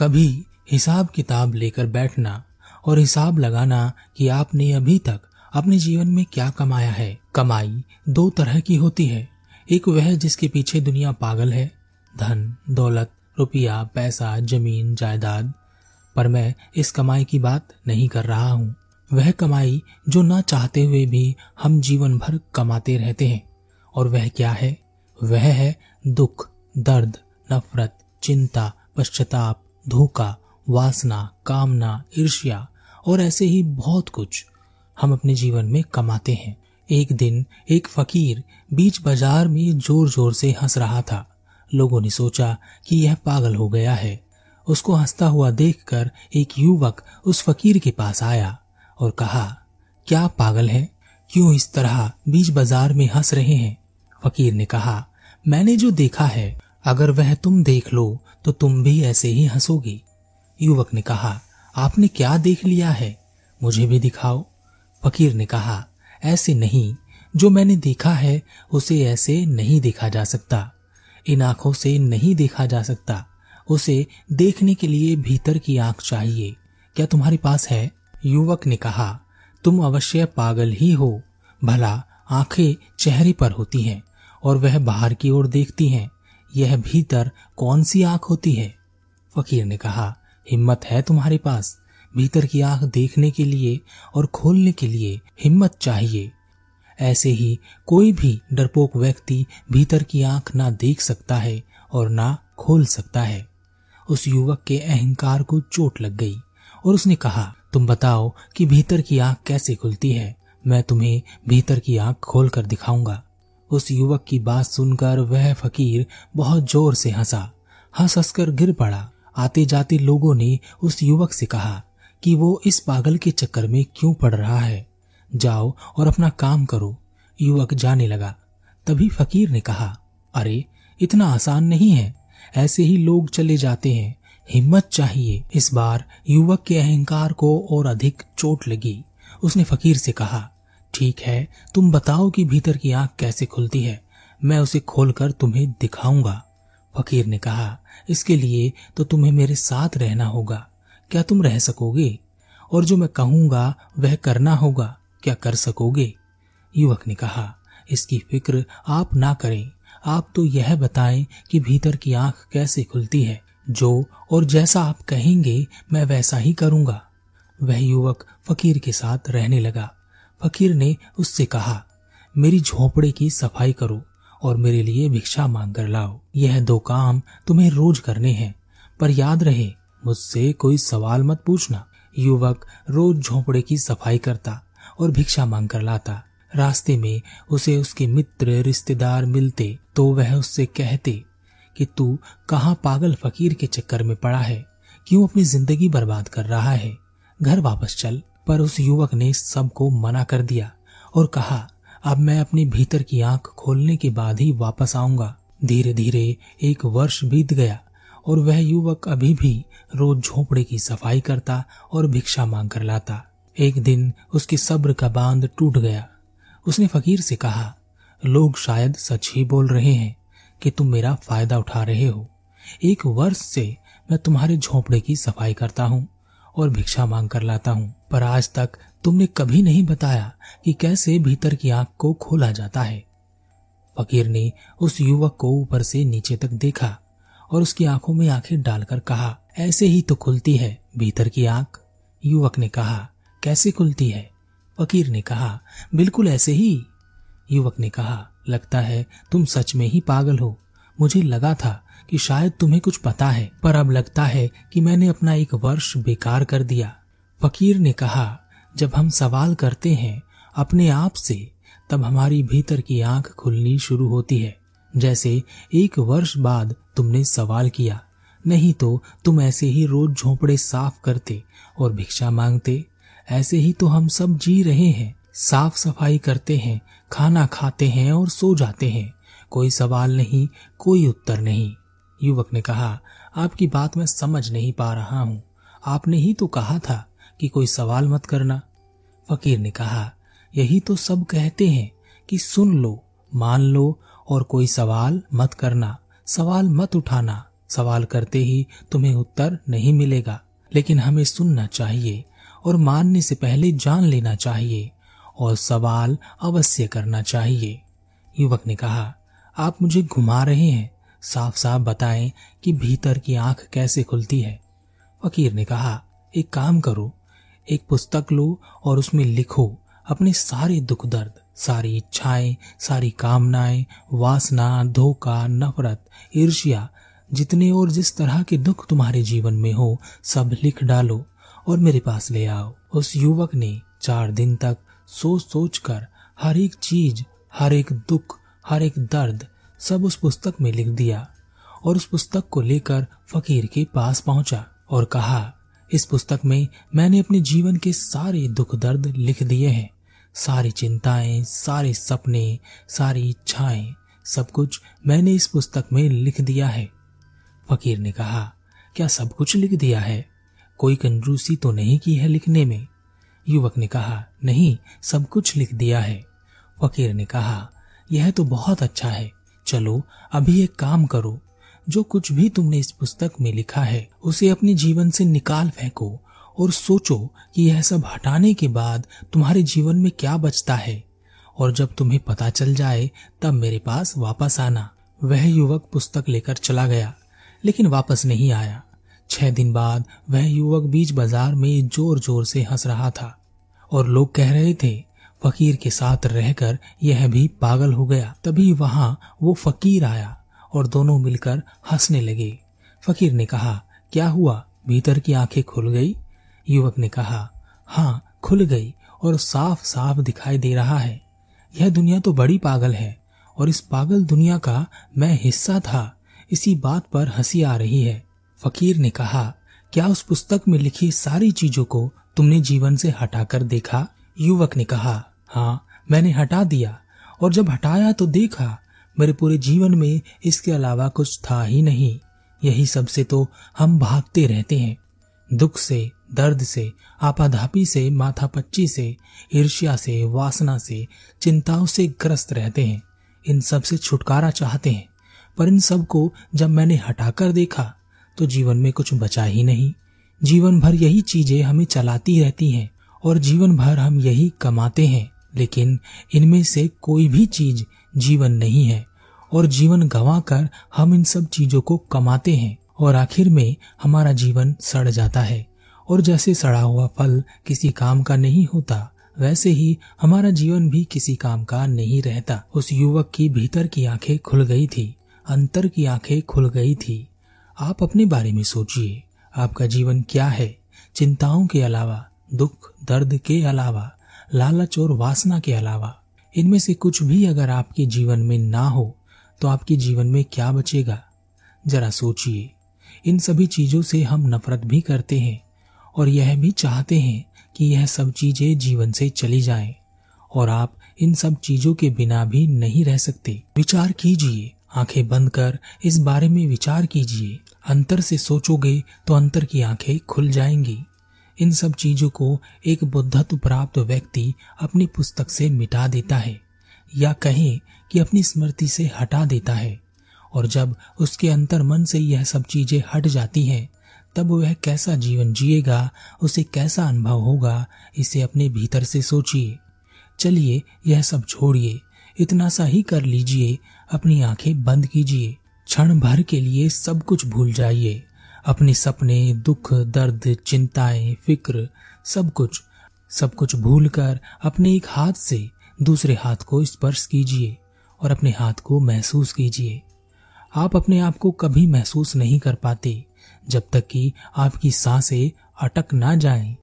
कभी हिसाब किताब लेकर बैठना और हिसाब लगाना कि आपने अभी तक अपने जीवन में क्या कमाया है। कमाई दो तरह की होती है। एक वह जिसके पीछे दुनिया पागल है। धन, दौलत, रुपया, पैसा, ज़मीन, जायदाद। पर मैं इस कमाई की बात नहीं कर रहा हूँ। वह कमाई जो ना चाहते हुए भी हम जीवन भर कमाते रहते हैं। और वह क्या है? वह है दुख, दर्द, नफरत, चिंता, पश्चाताप धोखा, वासना, कामना, ईर्ष्या और ऐसे ही बहुत कुछ हम अपने जीवन में कमाते हैं। एक दिन एक फकीर बीच बाज़ार में ज़ोर ज़ोर से हंस रहा था। लोगों ने सोचा कि यह पागल हो गया है। उसको हंसता हुआ देखकर एक युवक उस फकीर के पास आया और कहा, क्या पागल है? क्यों इस तरह बीच बाज़ार में हंस रहे हैं? फकीर ने कहा, मैंने जो देखा है अगर वह तुम देख लो तो तुम भी ऐसे ही हंसोगी। युवक ने कहा, आपने क्या देख लिया है? मुझे भी दिखाओ। फकीर ने कहा, ऐसे नहीं, जो मैंने देखा है, उसे ऐसे नहीं देखा जा सकता। इन आँखों से नहीं देखा जा सकता। उसे देखने के लिए भीतर की आँख चाहिए। क्या तुम्हारे पास है? युवक ने कहा, तुम अवश्य पागल ही हो। भला आँखें चेहरे पर होती हैं, और वह बाहर की ओर देखती हैं। यह भीतर कौन सी आँख होती है? फकीर ने कहा, हिम्मत है तुम्हारे पास। भीतर की आँख देखने के लिए और खोलने के लिए हिम्मत चाहिए। ऐसे ही कोई भी डरपोक व्यक्ति भीतर की आँख ना देख सकता है और ना खोल सकता है। उस युवक के अहंकार को चोट लग गई और उसने कहा, तुम बताओ कि भीतर की आँख कैसे खुलती है? मैं तुम्हें भीतर की आँख खोल कर दिखाऊँगा। उस युवक की बात सुनकर वह फकीर बहुत ज़ोर से हंसा। हंस हंसकर गिर पड़ा। आते जाते लोगों ने उस युवक से कहा कि वो इस पागल के चक्कर में क्यों पड़ रहा है? जाओ और अपना काम करो। युवक जाने लगा। तभी फकीर ने कहा, अरे, इतना आसान नहीं है। ऐसे ही लोग चले जाते हैं। हिम्मत चाहिए। इस बार युवक के अहंकार को और अधिक चोट लगी। उसने फकीर से कहा ठीक है, तुम बताओ कि भीतर की आँख कैसे खुलती है। मैं उसे खोलकर तुम्हें दिखाऊँगा। फकीर ने कहा, इसके लिए तो तुम्हें मेरे साथ रहना होगा। क्या तुम रह सकोगे? और जो मैं कहूँगा, वह करना होगा। क्या कर सकोगे? युवक ने कहा, इसकी फ़िक्र आप ना करें। आप तो यह बताएँ कि भीतर की आँख कैसे खुलती है। जो और जैसा आप कहेंगे, मैं वैसा ही करूँगा। वह युवक फकीर के साथ रहने लगा। फकीर ने उससे कहा, मेरी झोपड़े की सफ़ाई करो और मेरे लिए भिक्षा मांग कर लाओ। यह दो काम तुम्हें रोज करने हैं, पर याद रहे, मुझसे कोई सवाल मत पूछना। युवक रोज झोपड़े की सफ़ाई करता और भिक्षा मांग कर लाता। रास्ते में उसे उसके मित्र, रिश्तेदार मिलते तो वह उससे कहते कि, तू कहाँ पागल फकीर के चक्कर में पड़ा है? क्यों अपनी ज़िंदगी बर्बाद कर रहा है? घर वापस चल। पर उस युवक ने सबको मना कर दिया और कहा, अब मैं अपनी भीतर की आँख खोलने के बाद ही वापस आऊँगा। धीरे धीरे एक वर्ष बीत गया और वह युवक अभी भी रोज झोपड़े की सफ़ाई करता और भिक्षा मांग कर लाता। एक दिन उसके सब्र का बाँध टूट गया। उसने फकीर से कहा, लोग शायद सच ही बोल रहे हैं कि तुम मेरा फ़ायदा उठा रहे हो। एक वर्ष से मैं तुम्हारे झोपड़े की सफ़ाई करता हूँ और भिक्षा मांग कर लाता हूँ। पर आज तक तुमने कभी नहीं बताया कि कैसे भीतर की आँख को खोला जाता है। फकीर ने उस युवक को ऊपर से नीचे तक देखा और उसकी आँखों में आँखें डालकर कहा, ऐसे ही तो खुलती है भीतर की आँख। युवक ने कहा, कैसे खुलती है? फकीर ने कहा, बिल्कुल ऐसे ही। युवक ने कहा, लगता है तुम सच में ही पागल हो। मुझे लगा था कि शायद तुम्हें कुछ पता है, पर अब लगता है कि मैंने अपना एक वर्ष बेकार कर दिया। फकीर ने कहा, जब हम सवाल करते हैं अपने आप से, तब हमारी भीतर की आँख खुलनी शुरू होती है। जैसे एक वर्ष बाद तुमने सवाल किया, नहीं तो तुम ऐसे ही रोज झोपड़े साफ़ करते और भिक्षा मांगते। ऐसे ही तो हम सब जी रहे हैं, साफ़ सफ़ाई करते हैं, खाना खाते हैं और सो जाते हैं। कोई सवाल नहीं, कोई उत्तर नहीं। युवक ने कहा, आपकी बात मैं समझ नहीं पा रहा हूँ। आपने ही तो कहा था कि कोई सवाल मत करना। फकीर ने कहा, यही तो सब कहते हैं कि सुन लो, मान लो और कोई सवाल मत करना, सवाल मत उठाना। सवाल करते ही तुम्हें उत्तर नहीं मिलेगा, लेकिन हमें सुनना चाहिए और मानने से पहले जान लेना चाहिए और सवाल अवश्य करना चाहिए। युवक ने कहा, आप मुझे घुमा रहे हैं साफ़ साफ़ बताएँ कि भीतर की आँख कैसे खुलती है। फकीर ने कहा, एक काम करो एक पुस्तक लो और उसमें लिखो अपने सारे दुख दर्द, सारी इच्छाएँ, सारी कामनाएँ, वासना, धोखा, नफरत, ईर्ष्या, जितने और जिस तरह के दुख तुम्हारे जीवन में हो, सब लिख डालो और मेरे पास ले आओ। उस युवक ने चार दिन तक सोच सोच कर हर एक चीज़, हर एक दुख, हर एक दर्द सब उस पुस्तक में लिख दिया और उस पुस्तक को लेकर फकीर के पास पहुँचा और कहा इस पुस्तक में मैंने अपने जीवन के सारे दुख दर्द लिख दिए हैं। सारी चिंताएँ, सारे सपने, सारी इच्छाएँ, सब कुछ मैंने इस पुस्तक में लिख दिया है। फकीर ने कहा, क्या सब कुछ लिख दिया है? कोई कंजूसी तो नहीं की है लिखने में? युवक ने कहा, नहीं, सब कुछ लिख दिया है। फकीर ने कहा, यह तो बहुत अच्छा है। चलो, अभी एक काम करो। जो कुछ भी तुमने इस पुस्तक में लिखा है, उसे अपने जीवन से निकाल फेंको और सोचो कि यह सब हटाने के बाद तुम्हारे जीवन में क्या बचता है। और जब तुम्हें पता चल जाए, तब मेरे पास वापस आना। वह युवक पुस्तक लेकर चला गया, लेकिन वापस नहीं आया। छह दिन बाद वह युवक बीच बाज़ार में ज़ोर ज़ोर से हंस रहा था और लोग कह रहे थे, फकीर के साथ रहकर यह भी पागल हो गया। तभी वहाँ वो फकीर आया। और दोनों मिलकर हंसने लगे। फकीर ने कहा, क्या हुआ? भीतर की आँखें खुल गई? युवक ने कहा हाँ खुल गई और साफ़ साफ़ दिखाई दे रहा है। यह दुनिया तो बड़ी पागल है और इस पागल दुनिया का मैं हिस्सा था। इसी बात पर हँसी आ रही है। फकीर ने कहा, क्या उस पुस्तक में लिखी सारी चीज़ों को तुमने जीवन से हटाकर देखा? युवक ने कहा हाँ मैंने हटा दिया और जब हटाया तो देखा मेरे पूरे जीवन में इसके अलावा कुछ था ही नहीं। यही सबसे तो हम भागते रहते हैं। दुख से, दर्द से, आपाधापी से, माथापच्ची से, ईर्ष्या से, वासना से, चिंताओं से ग्रस्त रहते हैं। इन सबसे छुटकारा चाहते हैं। पर इन सबको जब मैंने हटाकर देखा तो जीवन में कुछ बचा ही नहीं। जीवन भर यही चीज़ें हमें चलाती रहती हैं, और जीवन भर हम यही कमाते हैं। लेकिन इनमें से कोई भी चीज़ जीवन नहीं है। और जीवन गंवा कर हम इन सब चीज़ों को कमाते हैं और आखिर में हमारा जीवन सड़ जाता है। और जैसे सड़ा हुआ फल किसी काम का नहीं होता, वैसे ही हमारा जीवन भी किसी काम का नहीं रहता। उस युवक की भीतर की आँखें खुल गई थी, अंतर की आँखें खुल गई थी। आप अपने बारे में सोचिए, आपका जीवन क्या है? चिंताओं के अलावा, दुख, दर्द के अलावा, लालच और वासना के अलावा, इनमें से कुछ भी अगर आपके जीवन में ना हो तो आपके जीवन में क्या बचेगा? जरा सोचिए। इन सभी चीज़ों से हम नफरत भी करते हैं और यह भी चाहते हैं कि यह सब चीज़ें जीवन से चली जाएँ और आप इन सब चीज़ों के बिना भी नहीं रह सकते। विचार कीजिए। आँखें बंद कर इस बारे में विचार कीजिए। अंतर से सोचोगे तो अंतर की आँखें खुल जाएँगी। इन सब चीज़ों को एक बुद्धत्व प्राप्त व्यक्ति अपनी पुस्तक से मिटा देता है। या कहें कि अपनी स्मृति से हटा देता है। और जब उसके अंतर मन से यह सब चीज़ें हट जाती हैं, तब वह कैसा जीवन जिएगा, उसे कैसा अनुभव होगा, इसे अपने भीतर से सोचिए। चलिए, यह सब छोड़िए। इतना सा ही कर लीजिए। अपनी आँखें बंद कीजिए। क्षण भर के लिए सब कुछ भूल जाइए। अपने सपने, दुख, दर्द, चिंताएँ, फ़िक्र, सब कुछ सब कुछ भूलकर अपने एक हाथ से दूसरे हाथ को स्पर्श कीजिए और अपने हाथ को महसूस कीजिए आप अपने आप को कभी महसूस नहीं कर पाते जब तक कि आपकी साँसें अटक ना जाएँ।